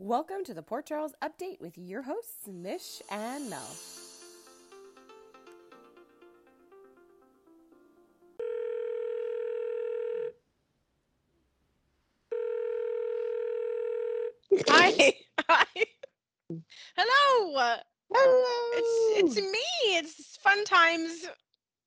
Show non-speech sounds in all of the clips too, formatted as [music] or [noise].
Welcome to the Port Charles Update with your hosts, Mish and Mel. Hi. [laughs] Hi. Hello. Hello. It's it's me. It's fun times.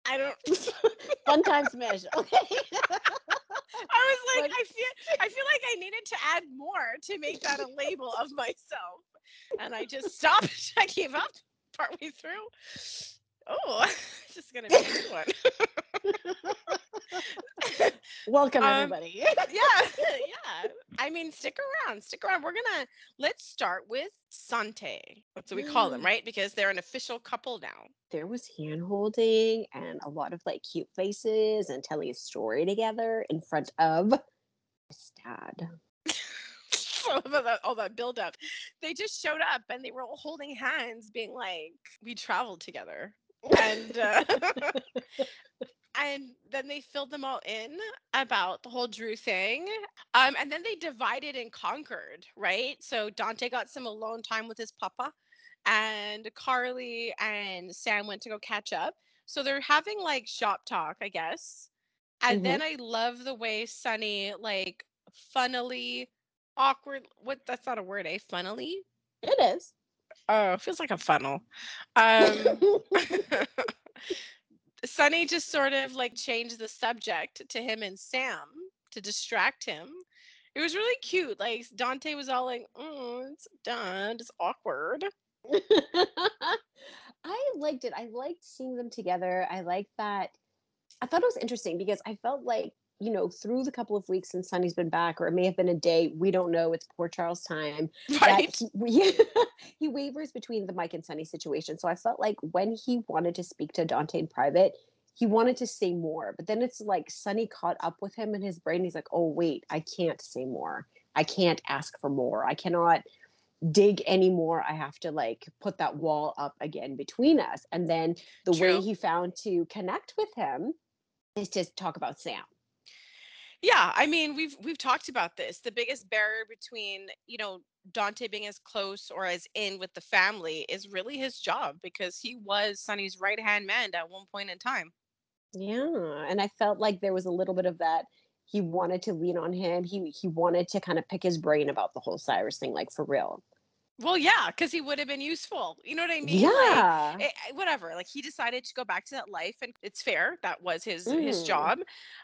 I don't [laughs] fun times Mish. Okay. [laughs] I was like I feel I feel like I needed to add more to make that a label of myself. And I just stopped. [laughs] I gave up partway through. Oh, [laughs] just gonna [laughs] be one. [laughs] Welcome Um, everybody. yeah, yeah. I mean, stick around, stick around. We're gonna let's start with Sante. That's what we call them, right? Because they're an official couple now. there was hand holding and a lot of like cute faces and telling a story together in front of his dad. all that, all that build up. They just showed up and they were all holding hands, being like, "We traveled together," and uh, [laughs] [laughs] and then they filled them all in about the whole Drew thing. Um, and then they divided and conquered, right? So Dante got some alone time with his papa, and Carly and Sam went to go catch up. So they're having like shop talk, I guess. And then I love the way Sonny like funnily awkward what that's not a word, eh? Funnily? It is. Oh, feels like a funnel. Um [laughs] [laughs] Sonny just sort of like changed the subject to him and Sam to distract him. It was really cute. Like Dante was all like, "Oh, it's done. It's awkward." [laughs] I liked it. I liked seeing them together. I liked that. I thought it was interesting because I felt like, you know, through the couple of weeks since Sonny's been back, or it may have been a day, we don't know. It's Port Charles time. Right? that he, [laughs] we, he wavers between the Mike and Sonny situation. So I felt like when he wanted to speak to Dante in private, he wanted to say more. But then it's like Sonny caught up with him in his brain. He's like, oh, wait, I can't say more. I can't ask for more. I cannot dig anymore. I have to like put that wall up again between us. And then the way he found to connect with him is to talk about Sam. Yeah, I mean, we've we've talked about this. The biggest barrier between, you know, Dante being as close or as in with the family is really his job because he was Sonny's right-hand man at one point in time. Yeah, and I felt like there was a little bit of that. He wanted to lean on him. He he wanted to kind of pick his brain about the whole Cyrus thing, like for real. Well, yeah, because he would have been useful. You know what I mean? Like, Yeah, it, whatever. Like he decided to go back to that life, and it's fair. That was his his Mm. job.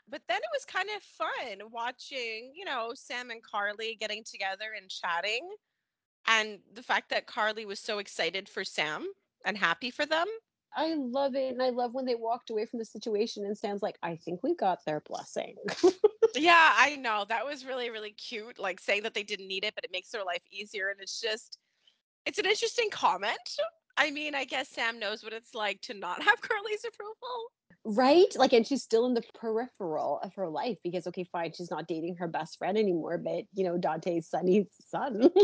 But then it was kind of fun watching, you know, Sam and Carly getting together and chatting, and the fact that Carly was so excited for Sam and happy for them. I love it, and I love when they walked away from the situation and Sam's like, "I think we got their blessing." Yeah, I know. That was really, really cute. Like saying that they didn't need it, but it makes their life easier. And it's just, it's an interesting comment. I mean, I guess Sam knows what it's like to not have Carly's approval. right? Like, and she's still in the peripheral of her life because, okay, fine, she's not dating her best friend anymore, but you know, Dante's Sonny's son. [laughs]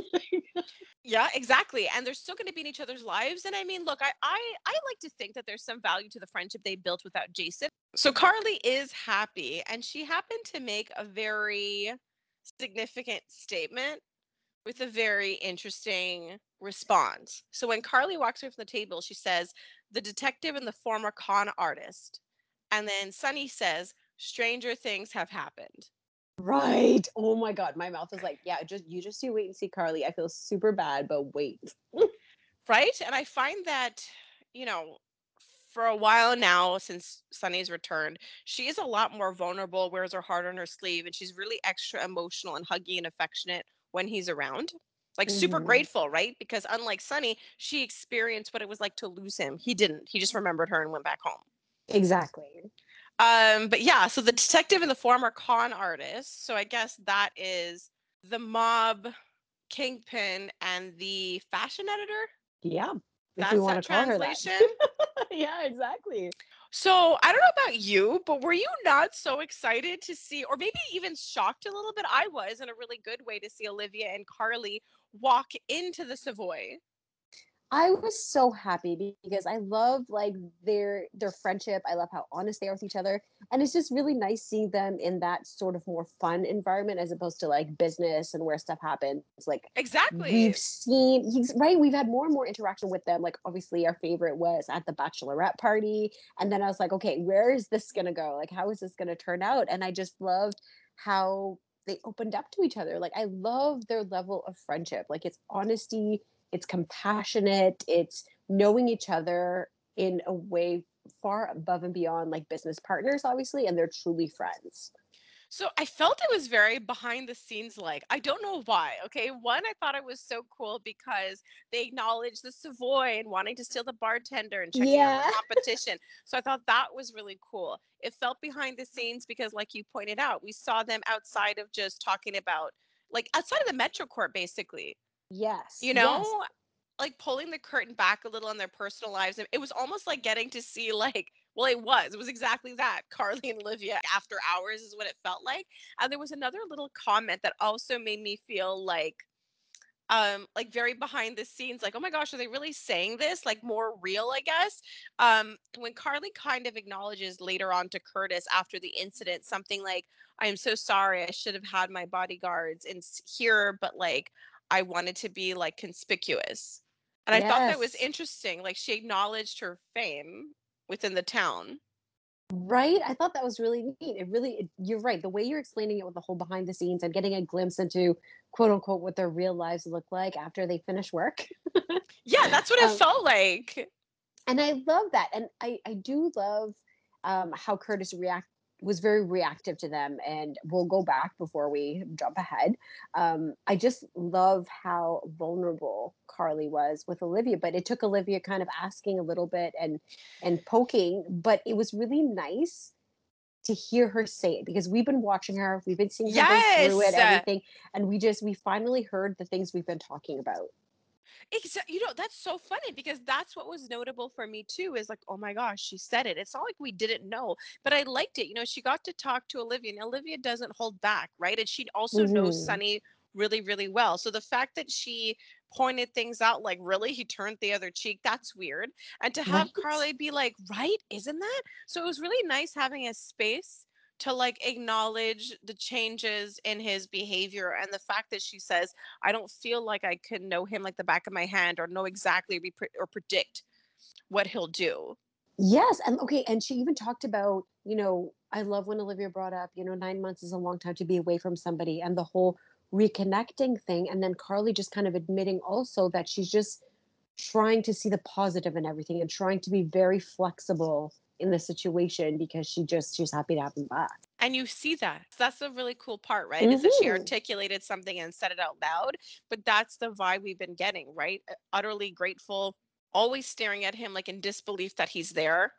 Yeah, exactly. And they're still going to be in each other's lives. And I mean, look, I, I I like to think that there's some value to the friendship they built without Jason. So Carly is happy, and she happened to make a very significant statement with a very interesting response. So when Carly walks away from the table, she says, "The detective and the former con artist," and then Sonny says, "Stranger things have happened." right. Oh my God. My mouth is like, yeah, just you just you wait and see, Carly. I feel super bad, but wait. [laughs] right? And I find that, you know, for a while now, since Sonny's returned, she is a lot more vulnerable, wears her heart on her sleeve, and she's really extra emotional and huggy and affectionate when he's around. Like super Mhm. grateful, right? Because unlike Sonny, she experienced what it was like to lose him. He didn't. He just remembered her and went back home. Exactly. Um, but yeah, so the detective and the former con artist. So I guess that is the mob kingpin and the fashion editor. Yeah. That's want that to call her that. translation. [laughs] yeah, exactly. So I don't know about you, but were you not so excited to see, or maybe even shocked a little bit? I was in a really good way to see Olivia and Carly walk into the Savoy. I was so happy because I love like their their friendship. I love how honest they are with each other, and it's just really nice seeing them in that sort of more fun environment as opposed to like business and where stuff happens. Like Exactly. we've seen, he's right. We've had more and more interaction with them. Like obviously, our favorite was at the bachelorette party, and then I was like, okay, where is this gonna go? Like, how is this gonna turn out? And I just loved how they opened up to each other. Like, I love their level of friendship. Like, it's honesty it's compassionate it's knowing each other in a way far above and beyond like business partners obviously and they're truly friends So I felt it was very behind the scenes like. I don't know why. Okay. One, I thought it was so cool because they acknowledged the Savoy and wanting to steal the bartender and checking out the competition. so I thought that was really cool. It felt behind the mm. scenes because, like you pointed out, we saw them outside of just talking about, like, outside of the Metro Court, basically. yes You yes. know, like pulling the curtain back a little on their personal lives. It was almost like getting to see, like, well, it was. It was exactly that. Carly and Olivia after hours is what it felt like. And there was another little comment that also made me feel like um like very behind the scenes like oh my gosh are they really saying this like more real i guess um when carly kind of acknowledges later on to curtis after the incident something like i am so sorry i should have had my bodyguards in here but like i wanted to be like conspicuous and i thought that was interesting like she acknowledged her fame within the town Right? I thought that was really neat. It really, it, you're right. The way you're explaining it with the whole behind the scenes and getting a glimpse into quote unquote what their real lives look like after they finish work. yeah that's what it Um, felt like and I love that. And I, I do love um, how Curtis react was very reactive to them. And we'll go back before we jump ahead. Um, I just love how vulnerable Carly was with Olivia, but it took Olivia kind of asking a little bit and and poking, but it was really nice to hear her say it because we've been watching her, we've been seeing her go through it, everything, and we just we finally heard the things we've been talking about. Exactly. You know, that's so funny because that's what was notable for me too is like, oh my gosh, she said it. It's not like we didn't know, but I liked it. You know, she got to talk to Olivia and Olivia doesn't hold back, right? And she also knows Mhm. Sonny really, really well. So the fact that she pointed things out like, really, he turned the other cheek, that's weird. And to have Right? Carly be like, right, isn't that? So it was really nice having a space to like acknowledge the changes in his behavior and the fact that she says I don't feel like I can know him like the back of my hand or know exactly or predict what he'll do. Yes, and okay, and she even talked about, you know, I love when Olivia brought up, you know, nine months is a long time to be away from somebody, and the whole reconnecting thing, and then Carly just kind of admitting also that she's just trying to see the positive in everything and trying to be very flexible in the situation because she just she's happy to have him back. And you see that. That's the really cool part, right? Is that she Mhm. articulated something and said it out loud. But that's the vibe we've been getting, right? Utterly grateful, always staring at him like in disbelief that he's there.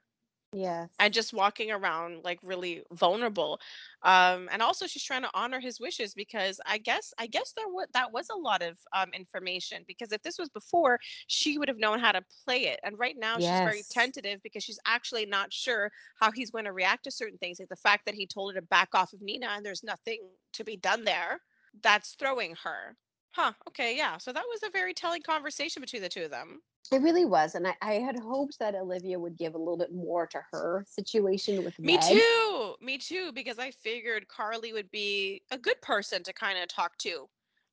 Yes. and just walking around like really vulnerable um and also she's trying to honor his wishes because i guess i guess there was that was a lot of um information because if this was before she would have known how to play it and right now she's very Yes. tentative because she's actually not sure how he's going to react to certain things like the fact that he told her to back off of nina and there's nothing to be done there that's throwing her huh okay yeah so that was a very telling conversation between the two of them It really was. And I, I had hoped that Olivia would give a little bit more to her situation with Me Meg. too. Me too. Because I figured Carly would be a good person to kind of talk to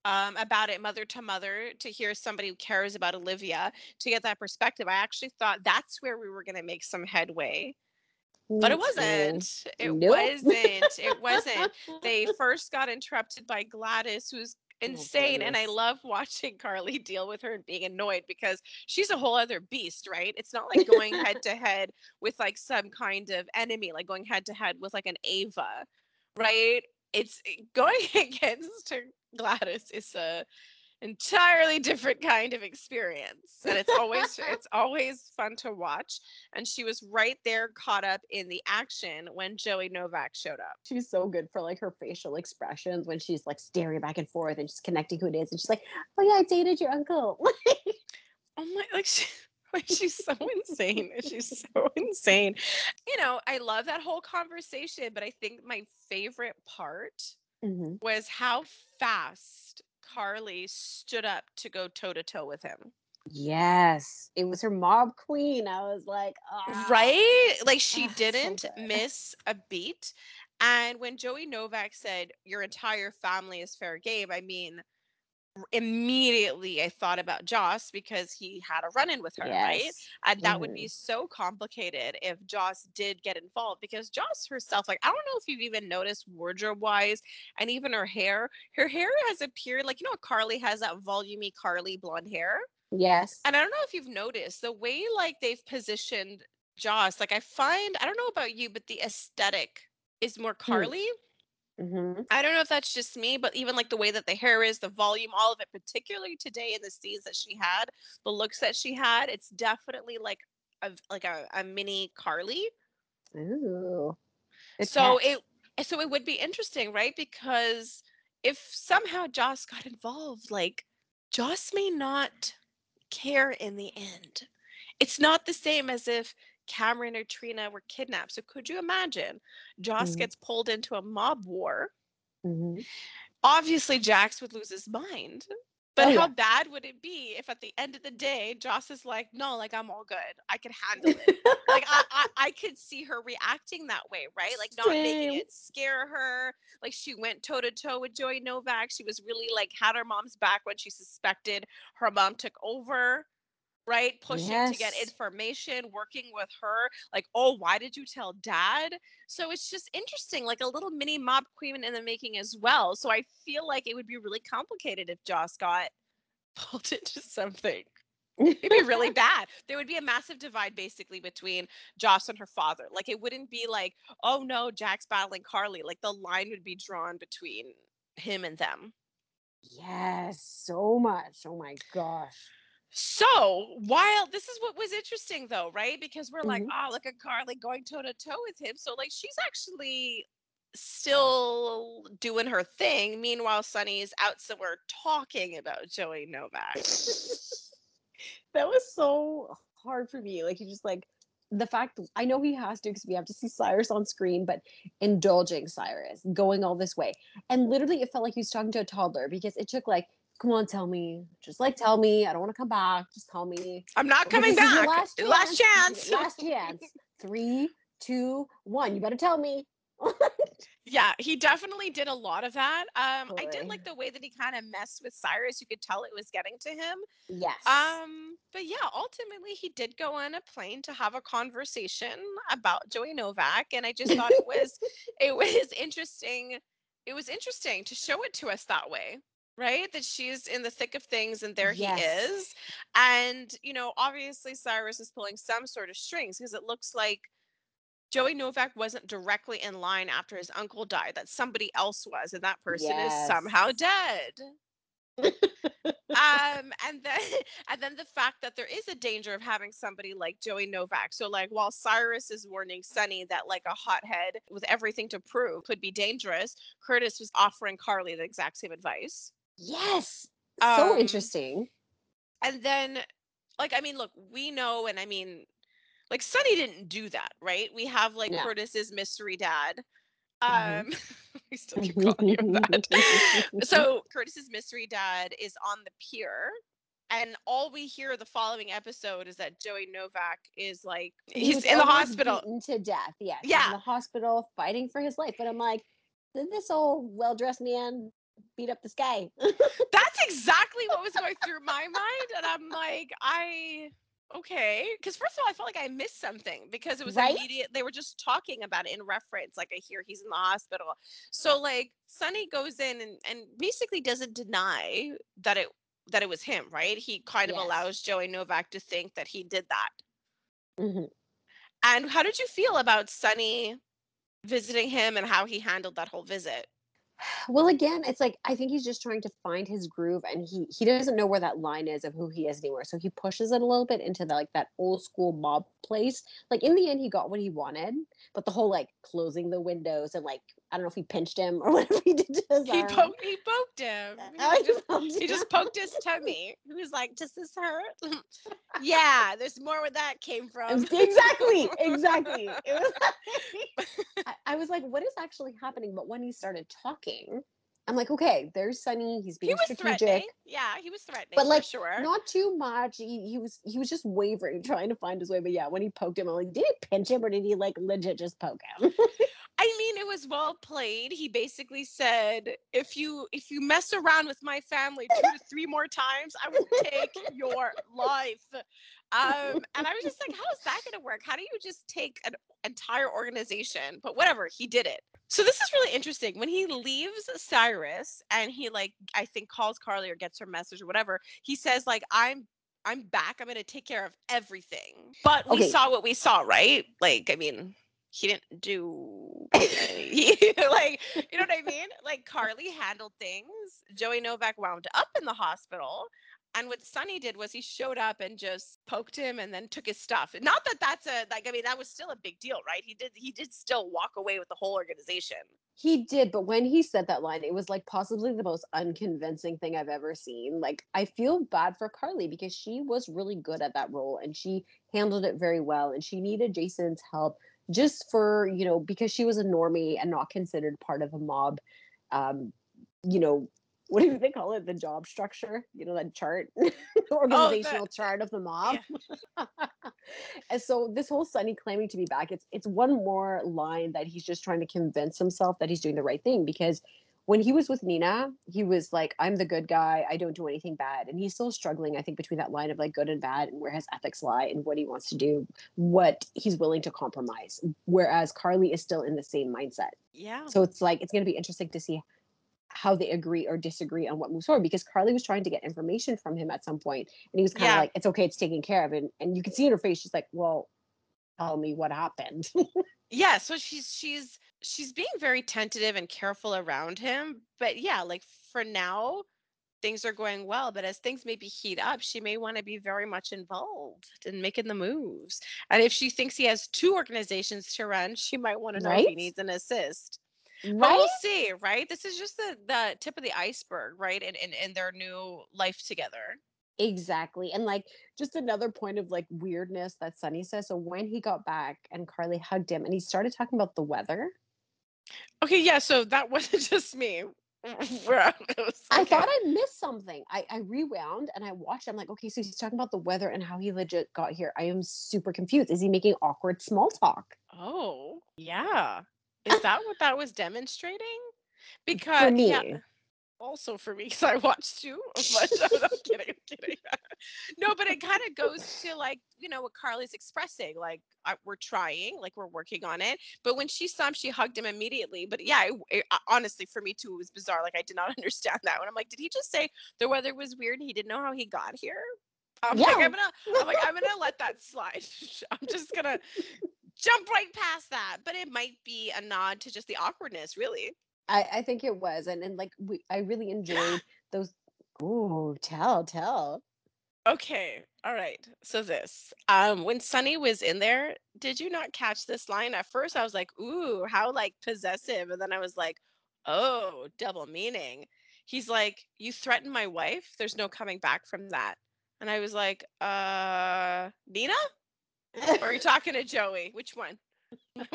um, about it, mother to mother, to hear somebody who cares about Olivia, to get that perspective. I actually thought that's where we were going to make some headway, but it wasn't. It Nope. wasn't. It wasn't. [laughs] They first got interrupted by Gladys, who's insane. and I Oh, love watching Carly [laughs] deal with her and being annoyed because she's a whole other beast, right? It's not like going head [laughs] to head with like some kind of enemy, like going head to head with like an Ava, right? It's eh, going [laughs] against her Gladys is a entirely different kind of experience and it's always [laughs] it's always fun to watch and she was right there caught up in the action when joey novak showed up. She's so good for like her facial expressions when she's like staring back and forth and just connecting who it is and she's like oh yeah i dated your uncle. [laughs] Oh my like she, [laughs] like she's so insane she's so insane. You know i love that whole conversation but i think my favorite part Mhm. was how fast carly stood up to go toe to toe with him Yes, it was her mob queen. I was like, ah. Right? Like she Ah, [laughs] so didn't good. miss a beat. And when Joey Novak said, Your entire family is fair game, I mean, immediately I thought about Joss because he had a run in with her, right? And that would be mm-hmm. so complicated if Joss did get involved because Joss herself, like, I don't know if you've even noticed wardrobe wise and even her hair. Her hair has appeared like, you know, Carly has that volumey Carly blonde hair. Yes. And I don't know if you've noticed the way like they've positioned Joss, like I find, I don't know about you, but the aesthetic is more hmm. Carly. Hmm I don't know if that's just me, but even like the way that the hair is, the volume, all of it, particularly today in the scenes that she had, the looks that she had, it's definitely like a like a, a mini Carly. Ooh. Good so it so it would be interesting, right? Because if somehow Joss got involved, like Joss may not care in the end. It's not the same as if Cameron or Trina were kidnapped. So could you imagine Joss Mhm. gets pulled into a mob war? Mhm. Obviously, Jax would lose his mind. But Oh, how yeah. bad would it be if at the end of the day, Joss is like, no, like I'm all good. I can handle it. like I, I [laughs] I could see her reacting that way, right? Like not making it scare her. Like she went toe to toe with Joey Novak. She was really like had her mom's back when she suspected her mom took over, right? Pushing to get information, working with her. Like, oh, why did you tell dad? So it's just interesting, like a little mini mob queen in the making as well. So I feel like it would be really complicated if Joss got [laughs] pulled into something. It'd be really [laughs] bad. There would be a massive divide basically between Joss and her father. Like it wouldn't be like, oh no, Jax battling Carly. Like the line would be drawn between him and them. yes, so much. Oh my gosh. So while this is what was interesting though, right? Because we're like, Mhm. oh, look at Carly going toe to toe with him. So like she's actually still doing her thing. Meanwhile, Sonny's out somewhere talking about Joey Novak. [laughs] that was so hard for me. Like, he just like the fact I know he has to because we have to see Cyrus on screen, but indulging Cyrus, going all this way. And literally, it felt like he was talking to a toddler because it took like, come on, tell me. Just like, tell me. I don't want to come back. Just tell me. I'm not coming back. Last chance. Last This is your chance. last chance. [laughs] Three, two, one. You better tell me. [laughs] Yeah, he definitely did a lot of that. Um, I did like the way that he kind of messed with Cyrus. You could tell it was getting to him. yes. Um, but yeah, ultimately he did go on a plane to have a conversation about Joey Novak, and I just thought it was [laughs] it was interesting. It was interesting to show it to us that way, right? That she's in the thick of things, and there Yes. he is. And you know, obviously Cyrus is pulling some sort of strings because it looks like Joey Novak wasn't directly in line after his uncle died. That somebody else was, and that person is somehow dead [laughs] um and then [laughs] and then the fact that there is a danger of having somebody like joey novak so like while cyrus is warning sonny that like a hothead with everything to prove could be dangerous curtis was offering carly the exact same advice yes. So Um, interesting. and then like i mean look we know and i mean like sonny didn't do that right we have like No. curtis's mystery dad Mhm. um [laughs] we still keep calling him that [laughs] so Curtis's mystery dad is on the pier, and all we hear the following episode is that Joey Novak is like He he's in the hospital. beaten to death. Yes, he's Yeah. in the hospital fighting for his life. But I'm like, did this old well-dressed man beat up this guy? [laughs] That's exactly what was going through my mind, and I'm like, I okay, because first of all, I felt like I missed something because it was Right? immediate. They were just talking about it in reference. Like I hear he's in the hospital, so like Sonny goes in and and basically doesn't deny that it that it was him, right? He kind of Yes. allows Joey Novak to think that he did that. Mhm. And how did you feel about Sonny visiting him and how he handled that whole visit? Well, again, it's like I think he's just trying to find his groove, and he he doesn't know where that line is of who he is anymore. So he pushes it a little bit into the, like that old school mob place. Like in the end, he got what he wanted, but the whole like closing the windows and like I don't know if he pinched him or [laughs] whatever he did to his He arm. poked he poked him. Uh, oh, He just, [laughs] poked he him. just poked his tummy. He was like, Does this hurt? [laughs] yeah, there's more where that came from. exactly exactly it was like, I, I was like what is actually happening but when he started talking I'm like, okay, there's Sonny. He's He being was strategic. threatening. Yeah, he was threatening. But, like, sure. Not too much. He, he was he was just wavering, trying to find his way. But yeah, when he poked him, I'm like, did he pinch him or did he like legit just poke him? I mean, it was well played. He basically said, "If you if you mess around with my family two to three more times, I will take your life." Um, and I was just like, "How is that going to work? How do you just take an entire organization?" But whatever, he did it. So this is really interesting. When he leaves Cyrus and he like, I think calls Carly or gets her message or whatever, he says like, "I'm." I'm back. I'm going to take care of everything. But we Okay. saw what we saw, right? Like, I mean, he didn't do [laughs] like you know what I mean? Like Carly handled things. Joey Novak wound up in the hospital. And what Sonny did was he showed up and just poked him and then took his stuff. Not that that's a like I mean that was still a big deal, right? He did he did still walk away with the whole organization. He did, but when he said that line, it was like possibly the most unconvincing thing I've ever seen. Like, I feel bad for Carly because she was really good at that role and she handled it very well. And she needed Jason's help just for, you know, because she was a normie and not considered part of a mob. Um, you know, [laughs] what do they call it? The job structure, you know, that chart, [laughs] the organizational chart of the mob. [laughs] and so this whole Sonny claiming to be back, it's it's one more line that he's just trying to convince himself that he's doing the right thing because when he was with Nina, he was like, I'm the good guy, I don't do anything bad. And he's still struggling, I think, between that line of like good and bad and where his ethics lie and what he wants to do, what he's willing to compromise. Whereas Carly is still in the same mindset. Yeah. So it's like it's gonna be interesting to see how they agree or disagree on what moves forward because Carly was trying to get information from him at some point and he was kind of Yeah. like, It's okay, it's taken care of. And and you can see in her face, she's like, Well, tell me what happened. [laughs] yeah so she's she's she's being very tentative and careful around him but yeah like for now things are going well but as things maybe heat up she may want to be very much involved in making the moves and if she thinks he has two organizations to run she might want to know if he needs an assist but right? we'll see right this is just the the tip of the iceberg right in in, in their new life together Exactly. And like just another point of like weirdness that Sonny says. So when he got back and Carly hugged him and he started talking about the weather, okay yeah so that [laughs] wasn't just me [laughs] Where it was- I okay. thought I missed something. I, I rewound and I watched. I'm like, okay, so he's talking about the weather and how he legit got here. I am super confused. Is he making awkward small talk? Oh, yeah. Is [laughs] that what that was demonstrating? Because For me. yeah, also for me, because I watched too [laughs] much. I'm kidding. I'm kidding. [laughs] no, but it kind of goes to like you know what Carly's expressing. Like I, we're trying, like we're working on it. But when she saw him, she hugged him immediately. But yeah, it, it- uh, honestly, for me too, it was bizarre. Like I did not [laughs] understand that. When I'm like, did he just say the weather was weird and he didn't know how he got here? I'm like, Yeah. I'm gonna, I'm like, I'm gonna let that slide. I'm just gonna jump right past that. But it might be a nod to just the awkwardness, really. I, I think it was. And, and like, we, I really enjoyed those. Ooh, tell, tell. Okay, all right. So this, um, when Sonny was in there, did you not catch this line? At first, I was like, "Ooh, how like possessive," and then I was like, "Oh, double meaning." He's like, "You threatened my wife. There's no coming back from that." And I was like, "Uh, Nina, or are you [laughs] talking to Joey? Which one? [laughs]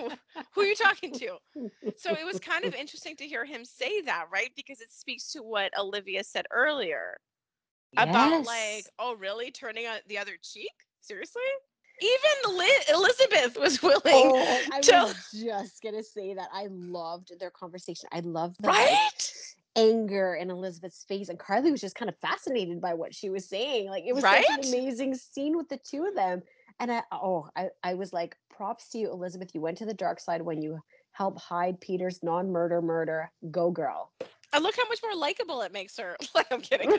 Who are you talking to?" So it was kind of [laughs] interesting to hear him say that, right? Because it speaks to what Olivia said earlier about like, oh, really turning out the other cheek? Seriously? Even Li- Elizabeth was willing, Oh, I to- was just gonna say that I loved their conversation. I loved the like, right? anger in Elizabeth's face, and Carly was just kind of fascinated by what she was saying. Like it was such an amazing scene with the two of them. And I oh, I, I was like, props to you, Elizabeth. You went to the dark side when you helped hide Peter's non-murder murder. Go girl. And look how much more likable it makes her. [laughs] Like I'm kidding. [laughs] [laughs]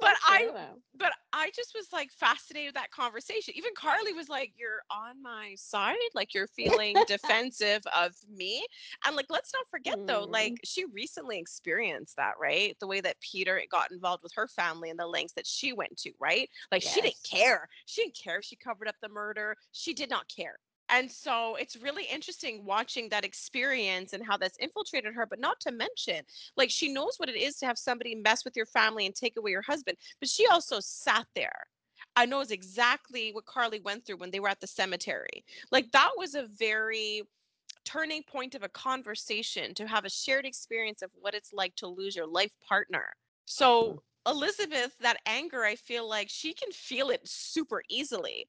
But I- though. but I just was like fascinated with that conversation. Even Carly was like, "You're on my side, like you're feeling defensive of me." And like, let's not forget though, Mm. like she recently experienced that, right? The way that Peter got involved with her family and the lengths that she went to, right? Like she didn't care. She didn't care if she covered up the murder. She did not care. And so it's really interesting watching that experience and how that's infiltrated her, but not to mention, like, she knows what it is to have somebody mess with your family and take away your husband, but she also sat there. I knows exactly what Carly went through when they were at the cemetery. Like, that was a very turning point of a conversation to have a shared experience of what it's like to lose your life partner. So mm-hmm. Elizabeth, that anger, I feel like she can feel it super easily.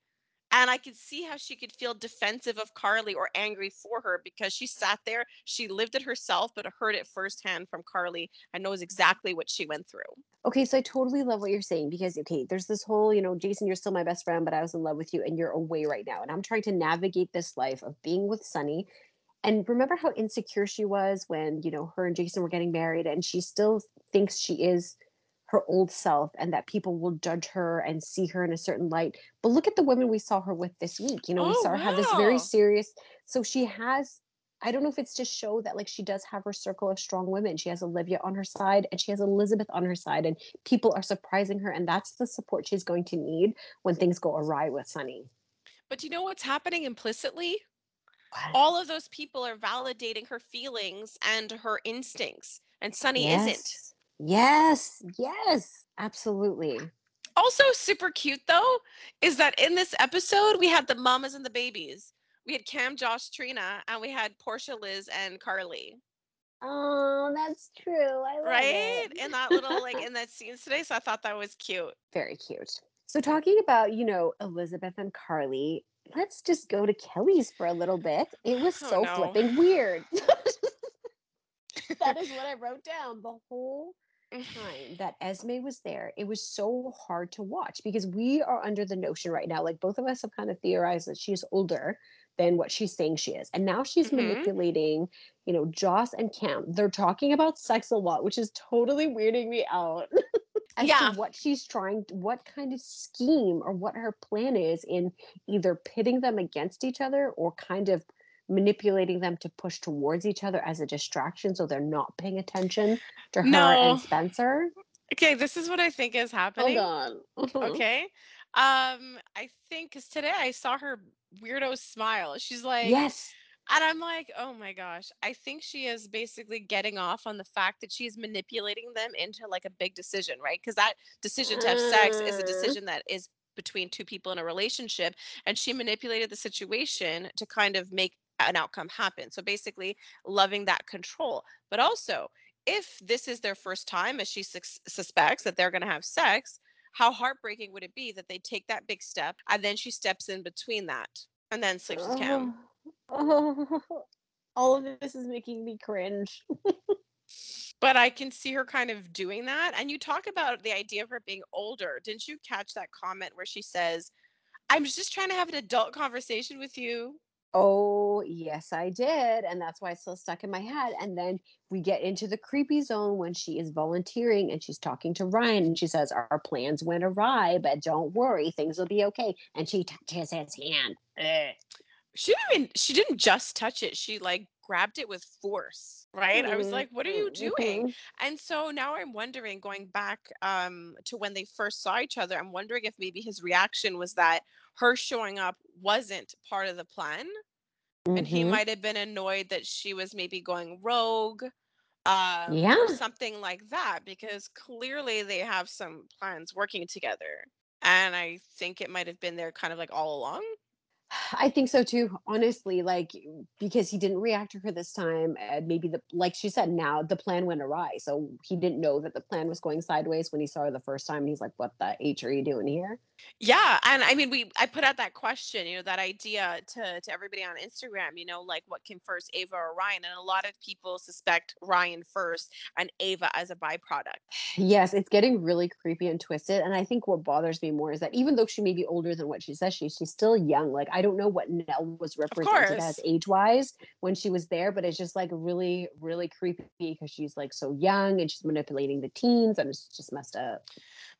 And I could see how she could feel defensive of Carly or angry for her because she sat there, she lived it herself, but heard it firsthand from Carly and knows exactly what she went through. Okay, so I totally love what you're saying because okay, there's this whole, you know, Jason, you're still my best friend, but I was in love with you and you're away right now. And I'm trying to navigate this life of being with Sonny. And remember how insecure she was when, you know, her and Jason were getting married and she still thinks she is her old self and that people will judge her and see her in a certain light. But look at the women we saw her with this week. You know, we Oh, saw her have this very serious. So she has. I don't know if it's to show that like she does have her circle of strong women. She has Olivia on her side and she has Elizabeth on her side, and people are surprising her, and that's the support she's going to need when things go awry with Sonny. But do you know what's happening implicitly? What? All of those people are validating her feelings and her instincts, and Sonny isn't. Yes, yes, absolutely. Also, super cute though, is that in this episode we had the mamas and the babies. We had Cam, Joss, Trina, and we had Portia, Liz, and Carly. Oh, that's true. I love Right? it. In that little like in that [laughs] scenes today. So I thought that was cute. Very cute. So talking about, you know, Elizabeth and Carly, let's just go to Kelly's for a little bit. It was Oh, so no. flipping weird. [laughs] [laughs] that is what I wrote down. The whole time that Esme was there, it was so hard to watch because we are under the notion right now, like both of us have kind of theorized that she's older than what she's saying she is. And now she's Mhm. manipulating, you know, Joss and Cam. They're talking about sex a lot, which is totally weirding me out. [laughs] As Yeah. to what she's trying, what kind of scheme or what her plan is in either pitting them against each other or kind of manipulating them to push towards each other as a distraction so they're not paying attention to her No. and Spencer. Okay, this is what I think is happening. Hold on. Okay. Um, I think because today I saw her weirdo smile. She's like, yes. and I'm like, oh my gosh. I think she is basically getting off on the fact that she's manipulating them into like a big decision, right? Because that decision to have sex is a Uh. decision that is between two people in a relationship. And she manipulated the situation to kind of make an outcome happen. So basically, loving that control. But also, if this is their first time, as she sus- suspects that they're going to have sex, how heartbreaking would it be that they take that big step and then she steps in between that and then sleeps with Cam? Oh, [laughs] all of this is making me cringe. [laughs] But I can see her kind of doing that. And you talk about the idea of her being older. Didn't you catch that comment where she says, I'm just trying to have an adult conversation with you? Oh, yes, I did. And that's why it's still stuck in my head. And then we get into the creepy zone when she is volunteering and she's talking to Ryan and she says, Our plans went awry, but don't worry, things will be okay. And she touches his hand. Ugh. She didn't even, she didn't just touch it. She like grabbed it with force, right? I was Mhm, like, what are you doing? mhm. And so now I'm wondering, going back um, to when they first saw each other, I'm wondering if maybe his reaction was that her showing up wasn't part of the plan. And he Mhm. might have been annoyed that she was maybe going rogue um, or something like that, because clearly they have some plans working together. And I think it might have been there kind of like all along. I think so too, honestly, like because he didn't react to her this time. And maybe the like she said, now the plan went awry. So he didn't know that the plan was going sideways when he saw her the first time. And he's like, What the H are you doing here? Yeah, and I mean, we I put out that question, you know, that idea to to everybody on Instagram, you know, like what came first, Ava or Ryan? And a lot of people suspect Ryan first and Ava as a byproduct. Yes, it's getting really creepy and twisted. And I think what bothers me more is that even though she may be older than what she says she, she's still young. Like I don't know what Nelle was represented as age wise when she was there, but it's just like really, really creepy because she's like so young and she's manipulating the teens and it's just messed up.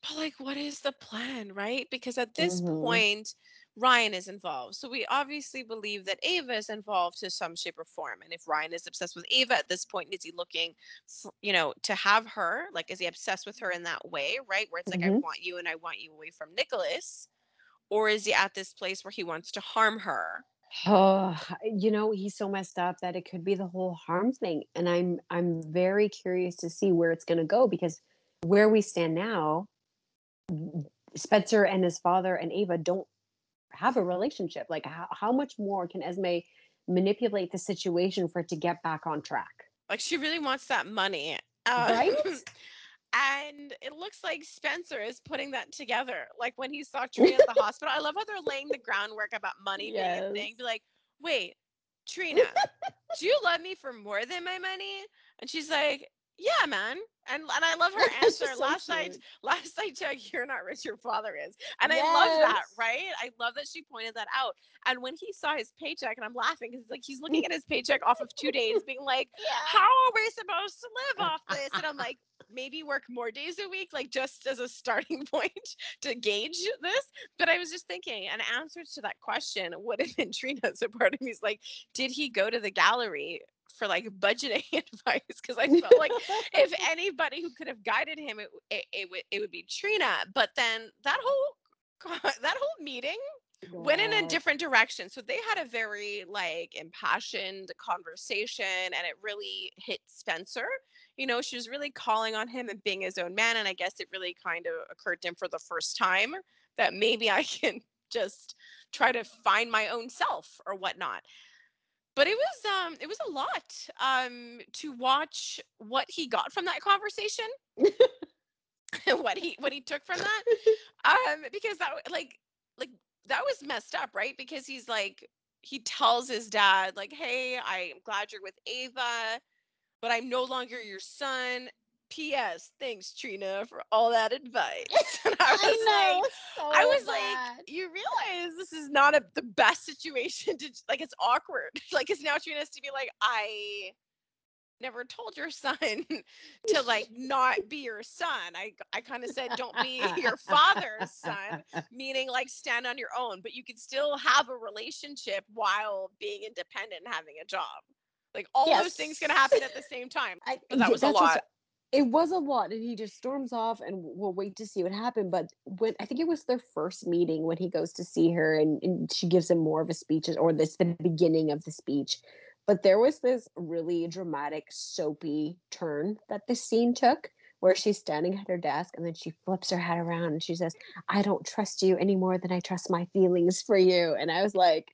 But like, what is the plan, right? Because at this Mhm. point, Ryan is involved. So we obviously believe that Ava is involved to some shape or form. And if Ryan is obsessed with Ava at this point, is he looking, for, you know, to have her? Like, is he obsessed with her in that way, right? Where it's like, I Mhm. want you and I want you away from Nikolas. Or is he at this place where he wants to harm her? Oh, you know, he's so messed up that it could be the whole harm thing. And I'm I'm very curious to see where it's going to go because where we stand now, Spencer and his father and Ava don't have a relationship. Like how, how much more can Esme manipulate the situation for it to get back on track. Like she really wants that money. Um, Right? [laughs] [laughs] And it looks like Spencer is putting that together. Like when he saw Trina at the [laughs] hospital. I love how they're laying the groundwork about money being a thing. Be like, wait, Trina, [laughs] do you love me for more than my money? And she's like, yeah, man. And and I love [laughs] her answer. so last night, last I checked, you're not rich, your father is. And I love that, right? I love that she pointed that out. And when he saw his paycheck, and I'm laughing because like he's looking [laughs] at his paycheck off of two days, being like, how are we supposed to live off this? And I'm [laughs] like, maybe work more days a week, like just as a starting point to gauge this. But I was just thinking, an answer to that question would have been Trina. So part of me is like, did he go to the gallery for like budgeting [laughs] advice? Because I felt like if [laughs] anybody who could have guided him, it, it, it, would, it would be Trina. But then that whole [laughs] that whole meeting went in a different direction. So they had a very like impassioned conversation and it really hit Spencer. You know, she was really calling on him and being his own man. And I guess it really kind of occurred to him for the first time that maybe I can just try to find my own self or whatnot. But it was um it was a lot um to watch what he got from that conversation. [laughs] what he what he took from that [laughs] um because that like like that was messed up right because he's like he tells his dad like hey i'm glad you're with ava but i'm no longer your son ps thanks trina for all that advice [laughs] and i was like I was like, you realize this is not a, the best situation to like. It's awkward. [laughs] like, it's now Trina has to be like, I never told your [laughs] son to like not be your son. I I kind of said don't be your father's son, meaning like stand on your own, but you can still have a relationship while being independent and having a job. Like all those things can Yes. happen at the same time. I, that was a lot. It was a lot, and he just storms off, and we'll wait to see what happened. But when I think it was their first meeting when he goes to see her, and, and she gives him more of a speech, or this the beginning of the speech. But there was this really dramatic, soapy turn that this scene took, where she's standing at her desk, and then she flips her head around, and she says, "I don't trust you any more than I trust my feelings for you." And I was like,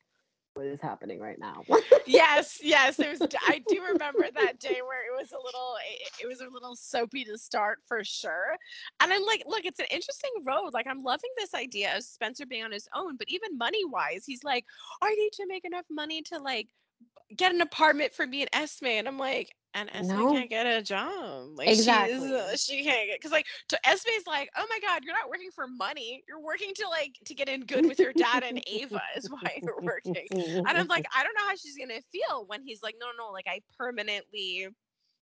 "What is happening right now?" yes, yes. It was. I do remember [laughs] that day where it was a little. It, it was a little soapy to start for sure. And I'm like, look, it's an interesting road. Like I'm loving this idea of Spencer being on his own, but even money wise, he's like, I need to make enough money to like get an apartment for me and Esme. And I'm like. And Esme No. can't get a job. Like Exactly. she's, uh, she can't get because like to Esme's like, oh my god, you're not working for money. You're working to like to get in good with your dad and Ava is why [laughs] you're working. And I'm like, I don't know how she's gonna feel when he's like, no, no, no, like I permanently,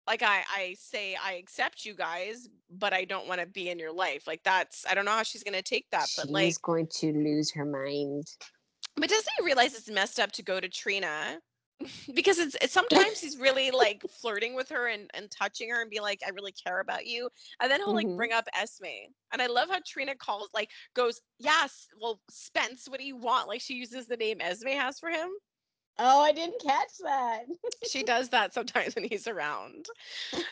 like I, I say I accept you guys, but I don't want to be in your life. Like that's, I don't know how she's gonna take that. But she's like, going to lose her mind. but doesn't he realize it's messed up to go to Trina? Because it's, it's sometimes he's really like [laughs] flirting with her and, and touching her and be like, I really care about you. And then he'll like Mhm. bring up Esme. And I love how Trina calls, like, goes, Yes, well, Spence, what do you want? Like she uses the name Esme has for him. Oh, I didn't catch that. she does that sometimes when he's around.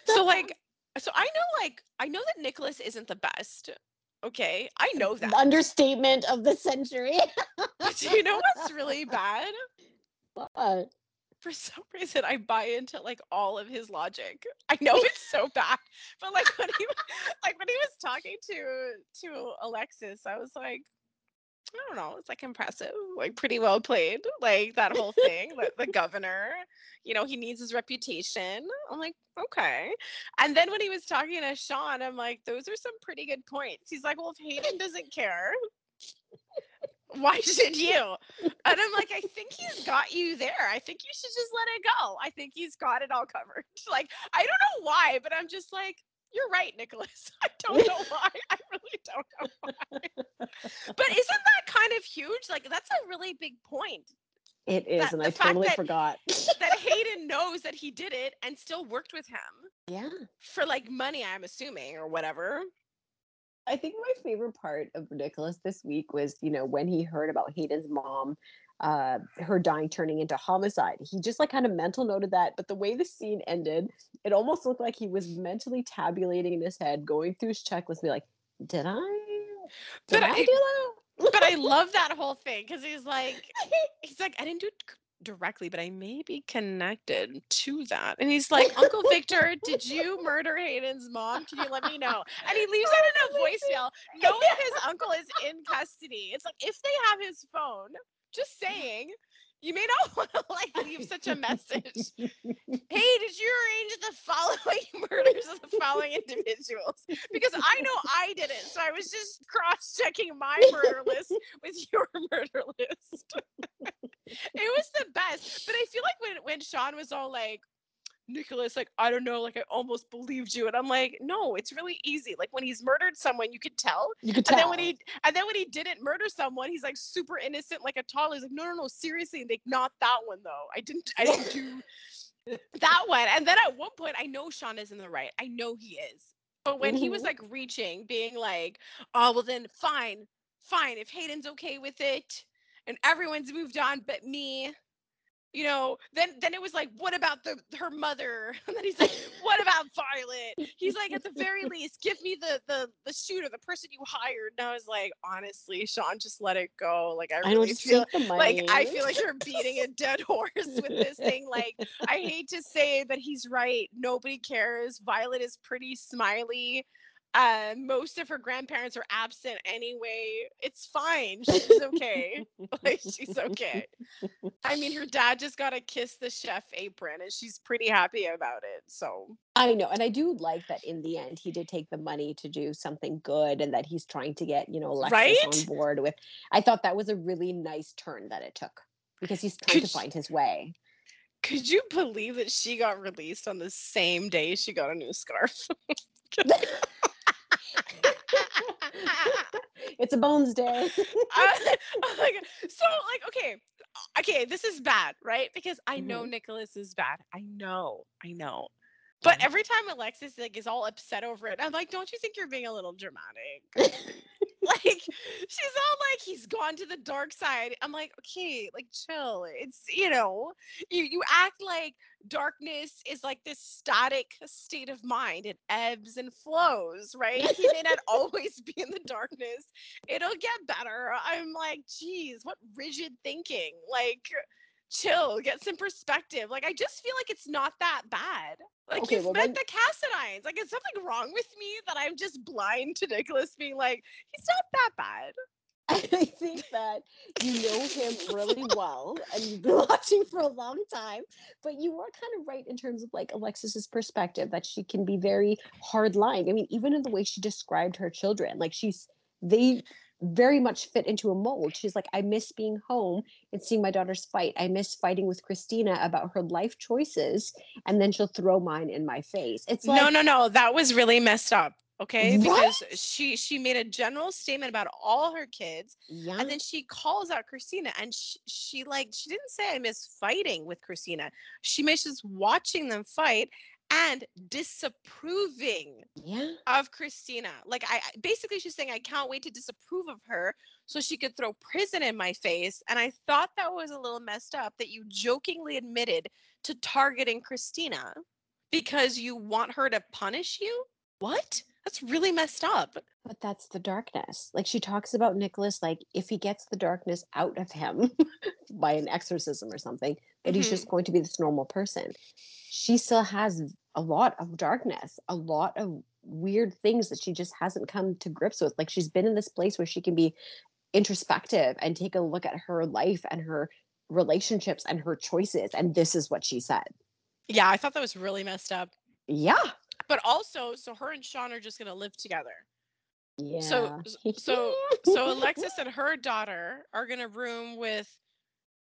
So like [laughs] so I know like I know that Nikolas isn't the best. Okay. I know that. Understatement of the century. [laughs] Do you know what's really bad? What? For some reason I buy into like all of his logic. I know it's so bad. But like when he [laughs] like when he was talking to to Alexis, I was like I don't know. It's like impressive, like pretty well played. Like that whole thing, the, the governor, you know, he needs his reputation. I'm like, okay. And then when he was talking to Shawn, I'm like, those are some pretty good points. He's like, well, if Hayden doesn't care, why should [laughs] you? And I'm like, I think he's got you there. I think you should just let it go. I think he's got it all covered. [laughs] Like, I don't know why, but I'm just like, you're right, Nikolas. [laughs] I don't know why. I really don't know why. But isn't that kind of huge? Like, that's a really big point It is, That- and I totally that- forgot. that Hayden knows that he did it and still worked with him yeah. for like money, I'm assuming, or whatever. I think my favorite part of Nikolas this week was, you know, when he heard about Hayden's mom, uh, her dying turning into homicide. He just like kind of mental noted that, but the way the scene ended, it almost looked like he was mentally tabulating in his head, going through his checklist, be like, "Did I? Did But I, I- do that?" But I love that whole thing because he's like, [laughs] he's like, I didn't do directly, but I may be connected to that. And he's like, Uncle Victor, did you [laughs] murder Hayden's mom? Can you let me know? And he leaves out oh, in a voicemail, knowing his uncle is in custody. It's like if they have his phone, just [laughs] saying, you may not [laughs] want to like leave such a message. hey, did you arrange the following [laughs] murders of the following individuals? Because I know I didn't. So I was just cross checking my murder list with [laughs] your murder list. it was the best. But I feel like when, when Shawn was all like, Nikolas, like, I don't know, like, I almost believed you. And I'm like, no, it's really easy. Like, when he's murdered someone, you could tell. You could tell. And then when he and then when he didn't murder someone, he's like super innocent, like a toddler. He's like, no, no, no, seriously, like not that one though. I didn't, I didn't do [laughs] that one. And then at one point, I know Shawn is in the right. I know he is. But when he was Mhm. like reaching, being like, oh well, then fine, fine. If Hayden's okay with it, and everyone's moved on but me. You know, then then it was like, what about the her mother? [laughs] And then he's like, what about Violet? He's like, at the very [laughs] least, give me the the the shooter, the person you hired. And I was like, honestly, Shawn, just let it go. Like I I really just feel like. I feel like you're beating a dead [laughs] horse with this thing. Like I hate to say, but he's right. Nobody cares. Violet is pretty smiley. Uh, most of her grandparents are absent anyway. It's fine. She's okay. [laughs] [laughs] like she's okay. I mean, her dad just got to kiss the chef apron, and she's pretty happy about it. So I know, and I do like that in the end he did take the money to do something good, and that he's trying to get you know Alexis Right? on board with. I thought that was a really nice turn that it took because he's trying Could to find his way. could you believe that she got released on the same day she got a new scarf? [laughs] it's a Bones Day. [laughs] I- I'm like, oh so like okay okay this is bad right? Because i know mm-hmm. Nikolas is bad. I know i know. But every time alexis like is all upset over it i'm like don't you think you're being a little dramatic [laughs] [laughs] like she's all like he's gone to the dark side. I'm like okay like chill it's you know you you act like darkness is like this static state of mind. It ebbs and flows right? He may not [laughs] always be in the darkness. It'll get better. I'm like geez what rigid thinking. Like chill get some perspective like i just feel like it's not that bad like Okay, you've well met then- the cassadines like is something wrong with me that i'm just blind to Nikolas being like he's not that bad [laughs] I think that you know him really well and you've been [laughs] watching for a long time, but you are kind of right in terms of like Alexis's perspective that she can be very hard line. I mean, even in the way she described her children, like she's they very much fit into a mold. She's like, I miss being home and seeing my daughters fight. I miss fighting with Christina about her life choices, and then she'll throw mine in my face. It's like no no no that was really messed up okay What? because she she made a general statement about all her kids yeah. and then she calls out christina and she, she like she didn't say i miss fighting with christina she misses watching them fight and disapproving yeah. of Christina. Like I I- basically she's saying I can't wait to disapprove of her so she could throw prison in my face and I thought that was a little messed up that you jokingly admitted to targeting Christina because you want her to punish you? What? That's really messed up. But that's the darkness. Like she talks about Nikolas, like if he gets the darkness out of him [laughs] by an exorcism or something, that he's mm-hmm. just going to be this normal person. She still has a lot of darkness, a lot of weird things that she just hasn't come to grips with. Like she's been in this place where she can be introspective and take a look at her life and her relationships and her choices. And this is what she said. Yeah, I thought that was really messed up. Yeah. But also, so her and Shawn are just gonna live together. Yeah. So so so Alexis and her daughter are gonna room with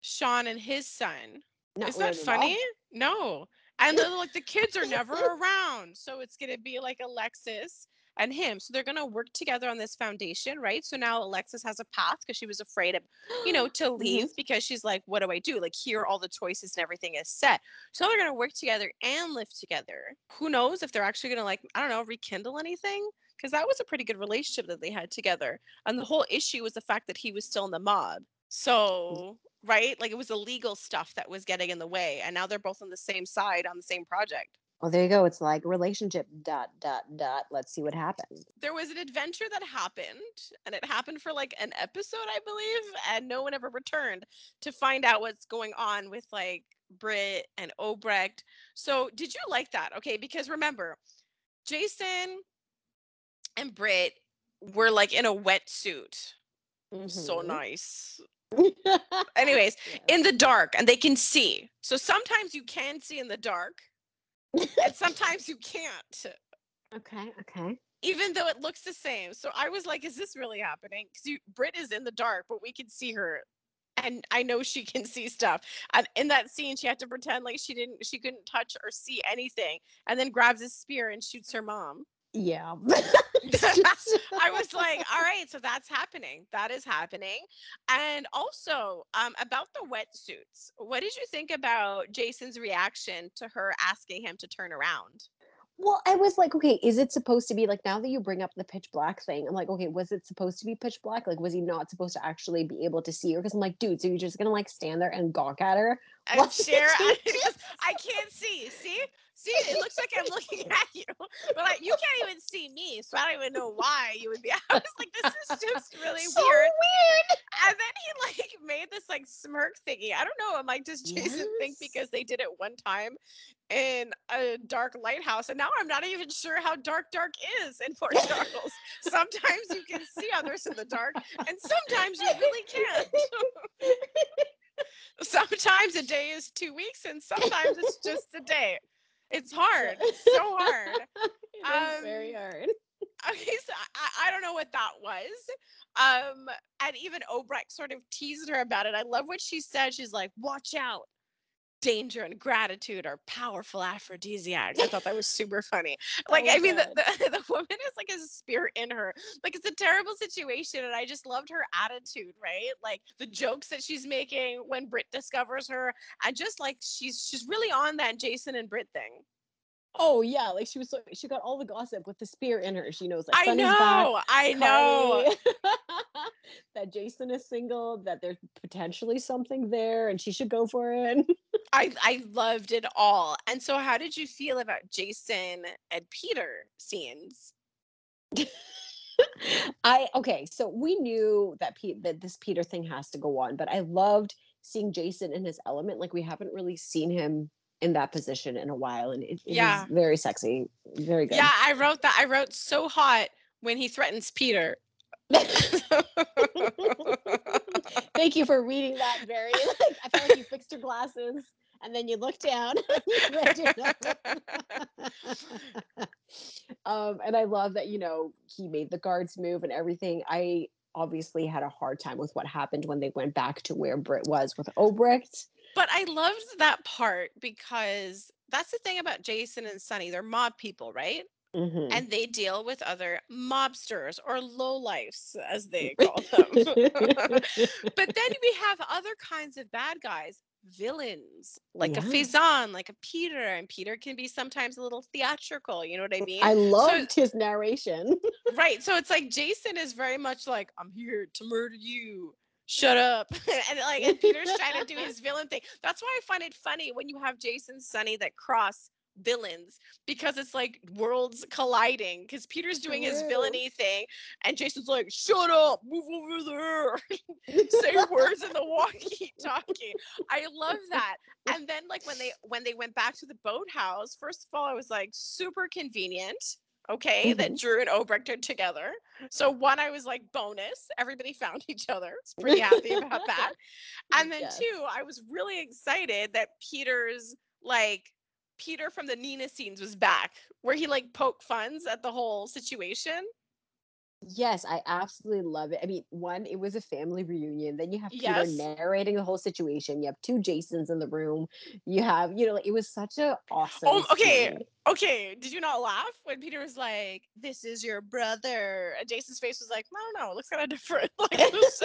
Shawn and his son. Not Is that weird at all. funny? No. And then like the kids are never [laughs] around. So it's gonna be like Alexis and him. So they're gonna work together on this foundation, right? So now Alexis has a path because she was afraid of, you know, to Mhm. leave because she's like, what do I do? Like here all the choices and everything is set. So they're gonna work together and live together. Who knows if they're actually gonna like, I don't know, rekindle anything? Because that was a pretty good relationship that they had together. And the whole issue was the fact that he was still in the mob. So right? Like it was the legal stuff that was getting in the way. And now they're both on the same side on the same project. Well, there you go. It's like relationship dot dot dot. Let's see what happens. There was an adventure that happened, and it happened for like an episode, I believe, and no one ever returned to find out what's going on with like Britt and Obrecht. So, did you like that? Okay, because remember, Jason and Britt were like in a wetsuit. So Mhm. nice. [laughs] Anyways, in the dark, and they can see. So sometimes you can see in the dark, and sometimes you can't. okay, okay. even though it looks the same. So I was like, is this really happening? Because Britt is in the dark, but we can see her. And I know she can see stuff. And in that scene, she had to pretend like she didn't, she couldn't touch or see anything, and then grabs a spear and shoots her mom. Yeah. [laughs] [laughs] I was like, all right, so that's happening. That is happening. And also, um, about the wetsuits, what did you think about Jason's reaction to her asking him to turn around? Well, I was like, okay, is it supposed to be like now that you bring up the pitch black thing? I'm like, okay, was it supposed to be pitch black? Like, was he not supposed to actually be able to see her? Because I'm like, dude, so you're just gonna like stand there and gawk at her? and share [laughs] you I can't see. See? See, it looks like I'm looking [laughs] at you, but I, you can't even see me, so I don't even know why you would be. [laughs] I was like, this is just really So weird. weird. And then he like made this like smirk thingy. I don't know. I'm like, does Jason think because they did it one time in a dark lighthouse, and now I'm not even sure how dark dark is in Port Charles. sometimes you can see others in the dark, and sometimes you really can't. [laughs] sometimes a day is two weeks, and sometimes it's just a day. It's hard. It's so hard. [laughs] Is very Um, hard. [laughs] Okay, so I, I don't know what that was. Um, and even Obrecht sort of teased her about it. I love what she said. She's like, watch out. Danger and gratitude are powerful aphrodisiacs. I thought that was super funny. Like, Oh, I mean, the, the, [laughs] the woman is like a spirit in her. Like, it's a terrible situation. And I just loved her attitude, right? Like, the jokes that she's making when Britt discovers her. And just like, she's she's really on that Jason and Britt thing. Oh yeah, like she was so she got all the gossip with the spear in her. She knows that I Sonny's back, know. I know. [laughs] That Jason is single, that there's potentially something there, and she should go for it. [laughs] I I loved it all. And so how did you feel about Jason and Peter scenes? I okay, so we knew that Pete that this Peter thing has to go on, but I loved seeing Jason in his element. Like we haven't really seen him in that position in a while, and it, it Yeah. very sexy, very good. Yeah, I wrote that. I wrote so hot when he threatens Peter. [laughs] Thank you for reading that very. [laughs] Like, I felt like you fixed your glasses and then you looked down. and you read your notes. [laughs] um, and I love that you know he made the guards move and everything. I obviously had a hard time with what happened when they went back to where Britt was with Obrecht. But I loved that part because that's the thing about Jason and Sonny. They're mob people, right? Mhm. And they deal with other mobsters or lowlifes, as they [laughs] call them. [laughs] but then we have other kinds of bad guys villains like a Yeah. Faison, like a Peter, and Peter can be sometimes a little theatrical. You know what I mean? I loved his narration. [laughs] right. So it's like Jason is very much like, I'm here to murder you. Shut up. [laughs] and like and Peter's trying to do [laughs] his villain thing. That's why I find it funny when you have Jason Sonny that cross villains because it's like worlds colliding because Peter's doing his villainy thing and Jason's like, shut up, move over there. [laughs] say words in the walkie talkie. I love that. And then like when they when they went back to the boathouse, first of all, I was like super convenient. Okay, that mm-hmm. Drew and Obrecht are together. So one, I was like bonus. Everybody [laughs] found each other. I was pretty happy about that. [laughs] And then Yes. two, I was really excited that Peter's like Peter from the Nina scenes was back, where he like poked funs at the whole situation. Yes, I absolutely love it. I mean, one, it was a family reunion. Then you have Peter Yes. narrating the whole situation. You have two Jasons in the room. You have, you know, like, it was such a oh, awesome. Oh, okay. scene. Okay, did you not laugh when Peter was like, "This is your brother"? And Jason's face was like, "I don't know, it looks kind of different." [laughs] Like it because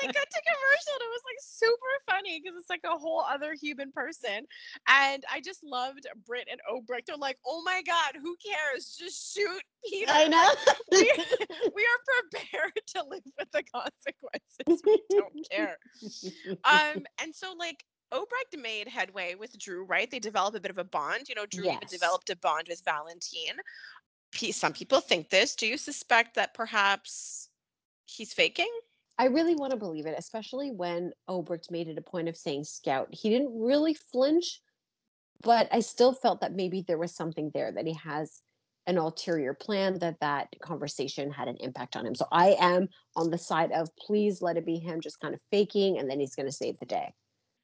they cut to commercial, and it was like super funny because it's like a whole other human person. And I just loved Britt and Obrecht. They're like, "Oh my god, who cares? Just shoot Peter." I know. [laughs] we, [laughs] we are prepared to live with the consequences. We don't care. Um, and so like Obrecht made headway with Drew, right? They developed a bit of a bond. You know, Drew Yes. developed a bond with Valentine. Some people think this. Do you suspect that perhaps he's faking? I really want to believe it, especially when Obrecht made it a point of saying scout. He didn't really flinch, but I still felt that maybe there was something there that he has an ulterior plan that that conversation had an impact on him. So I am on the side of please let it be him just kind of faking and then he's going to save the day.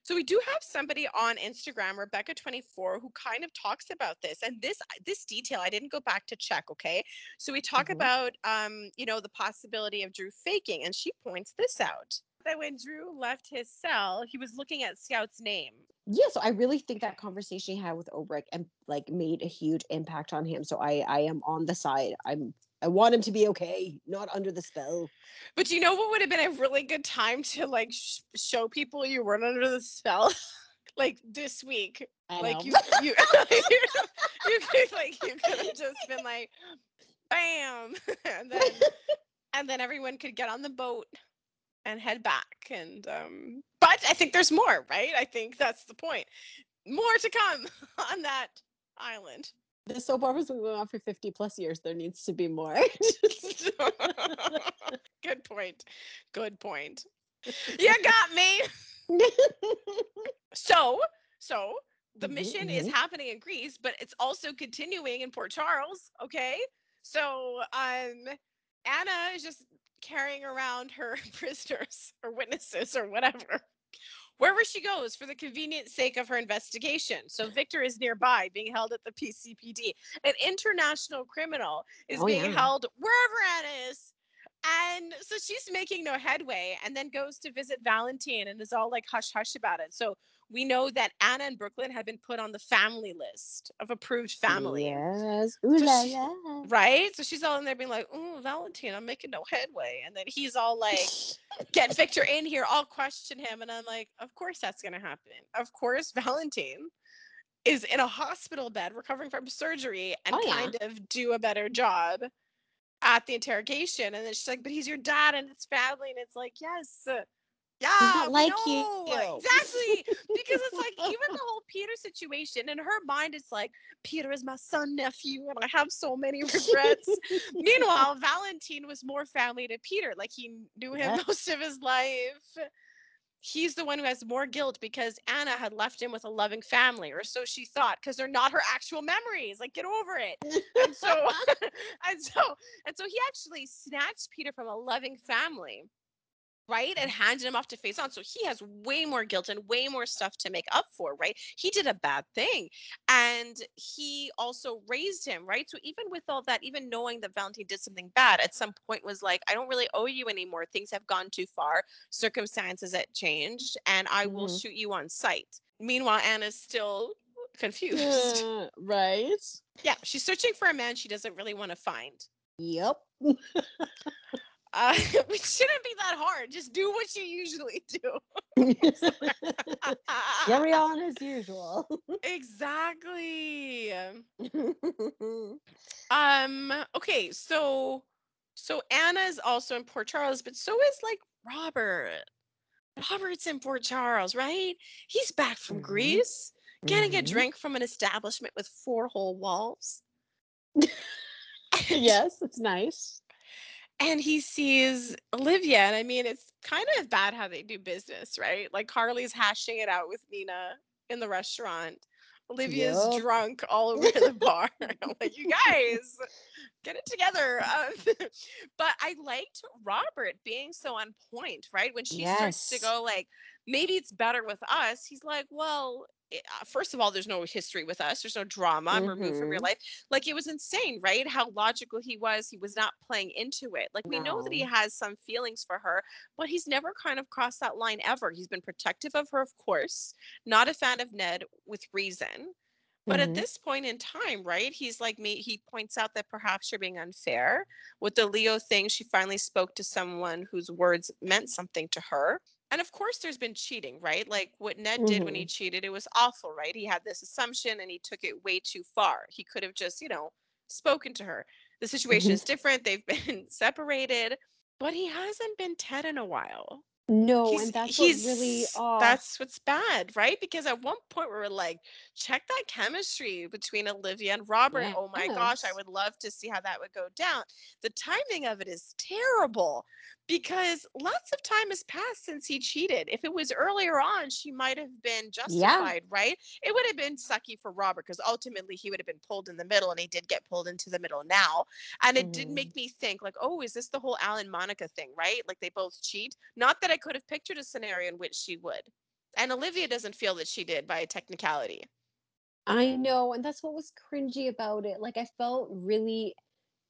So we do have somebody on Instagram, Rebecca24, who kind of talks about this. And this this detail, I didn't go back to check, okay? So we talk Mhm. about um, you know, the possibility of Drew faking, and she points this out. That when Drew left his cell, he was looking at Scout's name. Yeah, so I really think that conversation he had with Obrecht and like made a huge impact on him. So I I am on the side. I'm I want him to be okay, not under the spell. But you know what would have been a really good time to like sh- show people you weren't under the spell? [laughs] like this week. I like know. you you [laughs] you could like you could have just been like bam [laughs] and then and then everyone could get on the boat and head back and um but i think there's more right i think that's the point more to come on that island the soap opera's been going on for 50 plus years. There needs to be more. [laughs] good point good point you [laughs] got me [laughs] so so the Mhm, mission is mhm. happening in greece but it's also continuing in port charles okay so um anna is just carrying around her prisoners or witnesses or whatever wherever she goes for the convenient sake of her investigation so victor is nearby being held at the pcpd an international criminal is Oh, being yeah. held wherever anna is and so she's making no headway and then goes to visit Valentine and is all like hush hush about it. So we know that Anna and Brooklyn have been put on the family list of approved family. Yes. Ooh So la she- la. Right? So she's all in there being like, Oh, Valentine, I'm making no headway. And then he's all like, [laughs] Get Victor in here, I'll question him. And I'm like, Of course that's gonna happen. Of course, [laughs] Valentine is in a hospital bed recovering from surgery and Oh, yeah. kind of do a better job at the interrogation. And then she's like, But he's your dad and it's family. And it's like, Yes. Yeah, like know, you." [laughs] Exactly. Because it's like even the whole Peter situation in her mind, it's like Peter is my son nephew, and I have so many regrets. Meanwhile, Valentine was more family to Peter. Like he knew him [laughs] Yeah. most of his life. He's the one who has more guilt because Anna had left him with a loving family, or so she thought, because they're not her actual memories. Like, get over it. And so, [laughs] and so, and so he actually snatched Peter from a loving family, right? And handed him off to Faison. So he has way more guilt and way more stuff to make up for, right? He did a bad thing. And he also raised him, right? So even with all that, even knowing that Valentine did something bad, at some point was like, I don't really owe you anymore. Things have gone too far. Circumstances have changed, and I will Mhm. shoot you on sight. Meanwhile, Anna's still confused. Uh, right. yeah, she's searching for a man she doesn't really want to find. Yep. [laughs] Uh, [laughs] it shouldn't be that hard. Just do what you usually do. [laughs] Carry [laughs] on as usual. exactly. Um. Okay. So, so Anna is also in Port Charles, but so is like Robert. Robert's in Port Charles, right? He's back from Mhm. Greece, getting a Mhm. drink from an establishment with four whole walls. yes, it's nice. And he sees Olivia. And I mean, it's kind of bad how they do business, right? Like Carly's hashing it out with Nina in the restaurant. Olivia's Yup. drunk all over the [laughs] bar. [laughs] I'm like, you guys, get it together. Um, [laughs] but I liked Robert being so on point, right? When she starts to go like, maybe it's better with us. He's like, well, uh, first of all, there's no history with us. There's no drama. I'm removed from your Mhm. life. Like it was insane, right? How logical he was. He was not playing into it. Like we know that he has some feelings for her, but he's never kind of crossed that line ever. He's been protective of her, of course, not a fan of Ned with reason. But at Mhm. this point in time, right, he's like me. He points out that perhaps you're being unfair with the Leo thing. She finally spoke to someone whose words meant something to her. And of course, there's been cheating, right? Like what Ned did when he cheated, it was awful, right? He had this assumption and he took it way too far. He could have just, you know, spoken to her. The situation Mhm. is different. They've been [laughs] separated, but he hasn't been Ted in a while. No, He's and that's what really he's oh that's what's bad, right? Because at one point we were like, check that chemistry between Olivia and Robert. Oh my gosh, I would love to see how that would go down. The timing of it is terrible because lots of time has passed since he cheated. If it was earlier on, she might have been Yeah. justified, right? It would have been sucky for Robert because ultimately he would have been pulled in the middle and he did get pulled into the middle now. And it did Mhm. make me think, like, oh, is this the whole Alan Monica thing, right? Like they both cheat. Not that I could have pictured a scenario in which she would. And Olivia doesn't feel that she did by a technicality. I know, and that's what was cringy about it. Like I felt really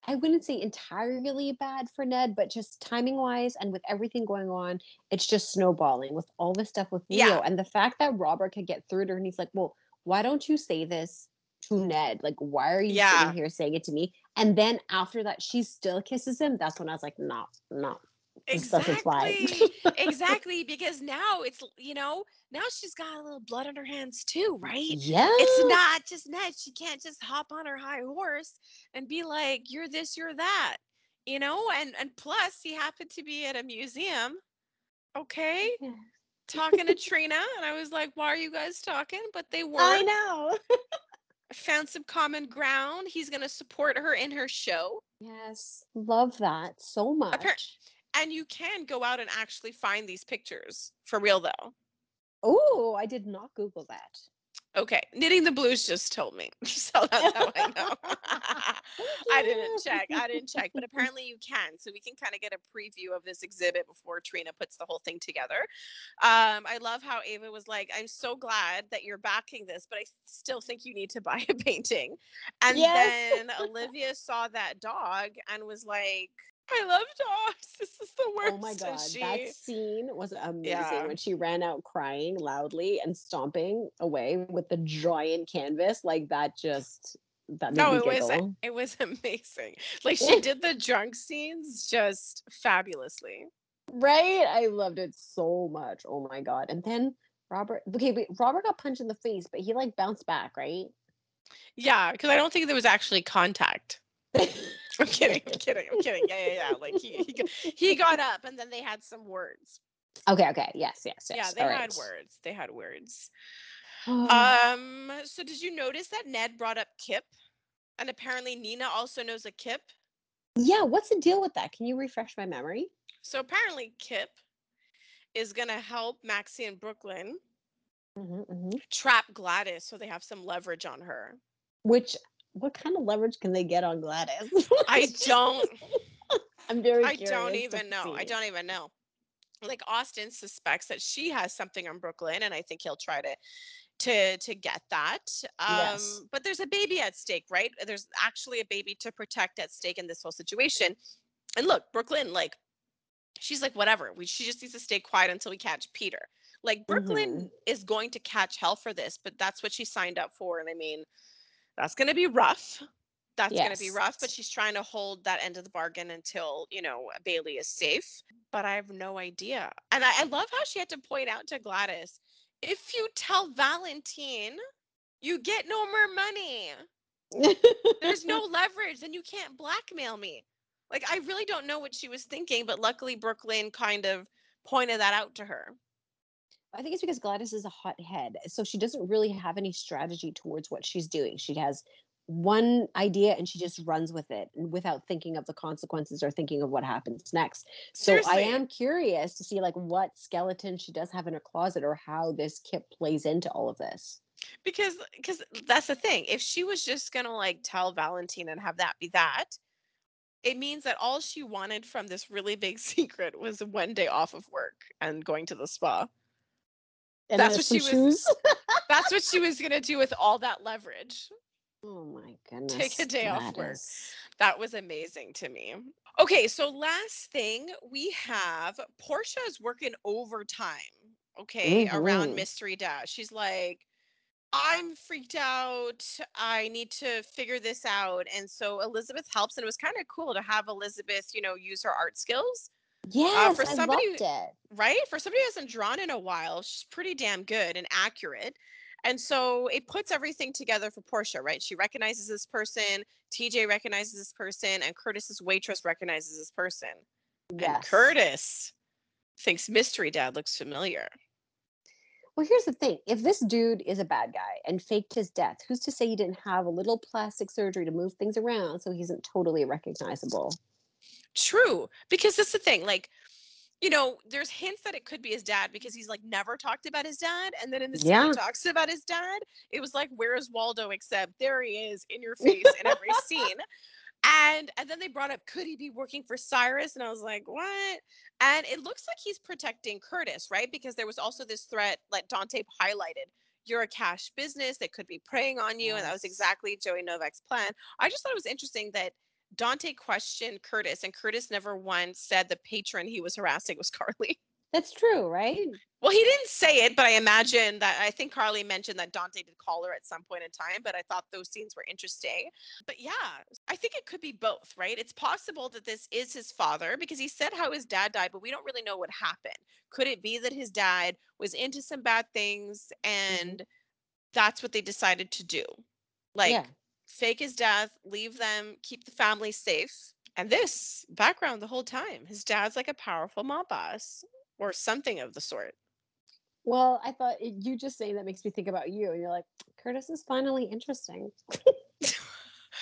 I wouldn't say entirely bad for Ned, but just timing wise and with everything going on, it's just snowballing with all this stuff with Yeah. Leo. And the fact that Robert could get through to her and he's like, Well, why don't you say this to Ned? Like, why are you Yeah. sitting here saying it to me? And then after that, she still kisses him. That's when I was like, No, no. Exactly. [laughs] exactly. Because now it's, you know, now she's got a little blood on her hands too, right? yeah. It's not just Ned. She can't just hop on her high horse and be like, you're this, you're that. You know, and and plus he happened to be at a museum, okay, Yeah. talking to [laughs] Trina, and I was like, why are you guys talking? But they were. I know. [laughs] found some common ground. He's going to support her in her show. Yes. Love that so much. And you can go out and actually find these pictures for real, though. Oh, I did not Google that. Okay, Knitting the Blues just told me. [laughs] So that's how I know. [laughs] I didn't check. I didn't check, but [laughs] apparently you can. So we can kind of get a preview of this exhibit before Trina puts the whole thing together. Um, I love how Ava was like, I'm so glad that you're backing this, but I still think you need to buy a painting. And Yes. then Olivia saw that dog and was like, I love dogs. This is the oh worst. Oh my [laughs] god, she- that scene was amazing Yeah. when she ran out crying loudly and stomping away with the giant canvas. Like that just that made No, me it was giggle. it was [laughs] amazing. Like she [laughs] did the drunk scenes just fabulously. Right? I loved it so much. Oh my god. And then Robert okay, wait, Robert got punched in the face, but he like bounced back, right? Yeah, because I don't think there was actually contact. I'm kidding. I'm kidding. I'm kidding. Yeah, yeah, yeah. Like he he, got, he got up and then they had some words. okay, okay. Yes, yes, yes. yeah, they All had right. words. They had words. [sighs] Um. So did you notice that Ned brought up Kip, and apparently Nina also knows a Kip. yeah, what's the deal with that? Can you refresh my memory? So apparently Kip is gonna help Maxie and Brooklyn Mhm, mhm. trap Gladys so they have some leverage on her. Which what kind of leverage can they get on Gladys? [laughs] I don't. [laughs] I'm very I don't even know. I don't even know. Like Austin suspects that she has something on Brooklyn, and I think he'll try to to to get that. Um, Yes. But there's a baby at stake, right? There's actually a baby to protect at stake in this whole situation. And look, Brooklyn, like, she's like, whatever. We she just needs to stay quiet until we catch Peter. Like Brooklyn Mhm. is going to catch hell for this, but that's what she signed up for. And I mean, that's going to be rough. That's going to be rough, but she's trying to hold that end of the bargain until, you know, Bailey is safe. But I have no idea. And I, I love how she had to point out to Gladys if you tell Valentine, you get no more money. There's no [laughs] leverage, then you can't blackmail me. Like, I really don't know what she was thinking, but luckily, Brooklyn kind of pointed that out to her. I think it's because Gladys is a hothead. So she doesn't really have any strategy towards what she's doing. She has one idea and she just runs with it without thinking of the consequences or thinking of what happens next. So I am curious to see like what skeleton she does have in her closet or how this kip plays into all of this. because because that's the thing if she was just gonna like tell valentine and have that be that it means that all she wanted from this really big [laughs] secret was one day off of work and going to the spa And That's what she was- [laughs] that's what she was gonna do with all that leverage oh my goodness. Take a day off work. Gladys. that was amazing to me okay so last thing we have portia is working overtime okay around Mhm. mystery dash she's like i'm freaked out i need to figure this out and so elizabeth helps and it was kind of cool to have elizabeth you know use her art skills Uh, yes, for I somebody loved it. right for somebody who hasn't drawn in a while she's pretty damn good and accurate and so it puts everything together for portia right she recognizes this person tj recognizes this person and curtis's waitress recognizes this person and Yes. curtis thinks mystery dad looks familiar. Well, here's the thing. If this dude is a bad guy and faked his death, who's to say he didn't have a little plastic surgery to move things around so he isn't totally recognizable? True, because that's the thing. Like, you know, there's hints that it could be his dad because he's like never talked about his dad, and then in the scene Yeah. he talks about his dad. It was like, where's Waldo? Except there he is in your [laughs] face in every scene. And and then they brought up, could he be working for Cyrus? And I was like, what? And it looks like he's protecting Curtis, right? Because there was also this threat, like Dante highlighted. You're a cash business that could be preying on you, and that was exactly Joey Novak's plan. I just thought it was interesting that Dante questioned Curtis, and Curtis never once said the patron he was harassing was [laughs] Carly. That's true, right? Well, he didn't say it, but I imagine that I think Carly mentioned that Dante did call her at some point in time, but I thought those scenes were interesting. But yeah, I think it could be both, right? It's possible that this is his father because he said how his dad died, but we don't really know what happened. Could it be that his dad was into some bad things mm-hmm. and that's what they decided to do? Like, yeah. Fake his death, leave them, keep the family safe. And this background the whole time. His dad's like a powerful mob boss or something of the sort. Well, I thought it- you just saying that makes me think about you, and you're like, Curtis is finally interesting. [laughs]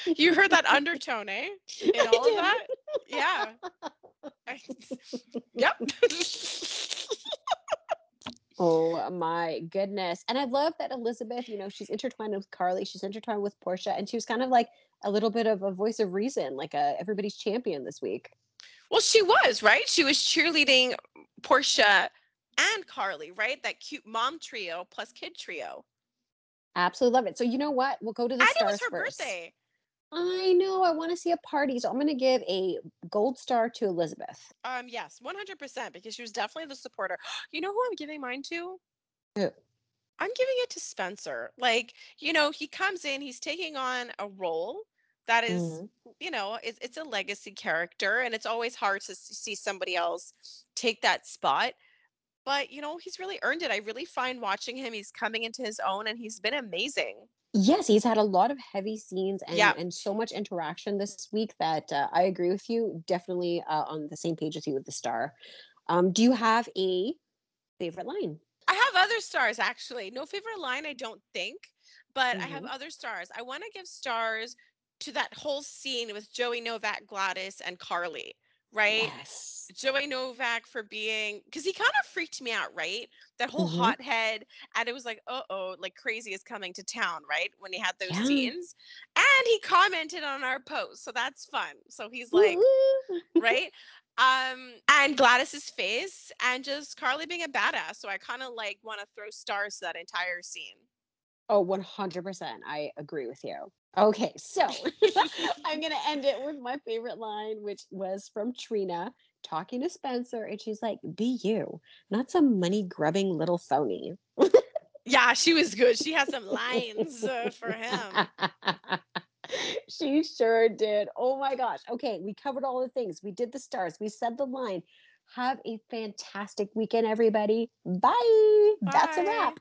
You heard that undertone, eh? [laughs] In all of that? Yeah. I- [laughs] yep. Oh my goodness. And I love that Elizabeth, you know, she's intertwined with Carly, she's intertwined with Portia, and she was kind of like a little bit of a voice of reason, like a everybody's champion this week. well, she was, right? She was cheerleading Portia and Carly, right? That cute mom trio plus kid trio. Absolutely love it. So you know what? We'll go to the and it stars was her first. birthday. I know. I want to see a party, so I'm going to give a gold star to Elizabeth. Um, yes, 100% because she was definitely the supporter. [gasps] You know who I'm giving mine to? Who? I'm giving it to Spencer. Like, you know, he comes in, he's taking on a role that is, Mhm. you know, it's, it's a legacy character, and it's always hard to see somebody else take that spot. But, you know, he's really earned it. I really find watching him, he's coming into his own, and he's been amazing. Yes, he's had a lot of heavy scenes and, Yeah. and so much interaction this week that uh, I agree with you. Definitely uh, on the same page as you with the star. Um, do you have a favorite line? I have other stars actually. No favorite line, I don't think, but I have Mhm. other stars. I want to give stars to that whole scene with Joey Novak, Gladys, and Carly, right? Yes. Joey Novak for being because he kind of freaked me out, right? That whole Mhm. hothead, and it was like, uh oh, like crazy is coming to town, right? When he had those Yeah. scenes, and he commented on our post, so that's fun. So he's like, [laughs] right? Um, and Gladys's face, and just Carly being a badass. So I kind of like want to throw stars to that entire scene. Oh, 100%. I agree with you. Okay, so [laughs] [laughs] I'm going to end it with my favorite line, which was from Trina talking to Spencer. And she's like, Be you, not some money grubbing little phony. Yeah, she was good. She had some lines uh, for him. [laughs] she sure did. Oh my gosh. Okay, we covered all the things. We did the stars, we said the line. Have a fantastic weekend, everybody. Bye. That's a wrap.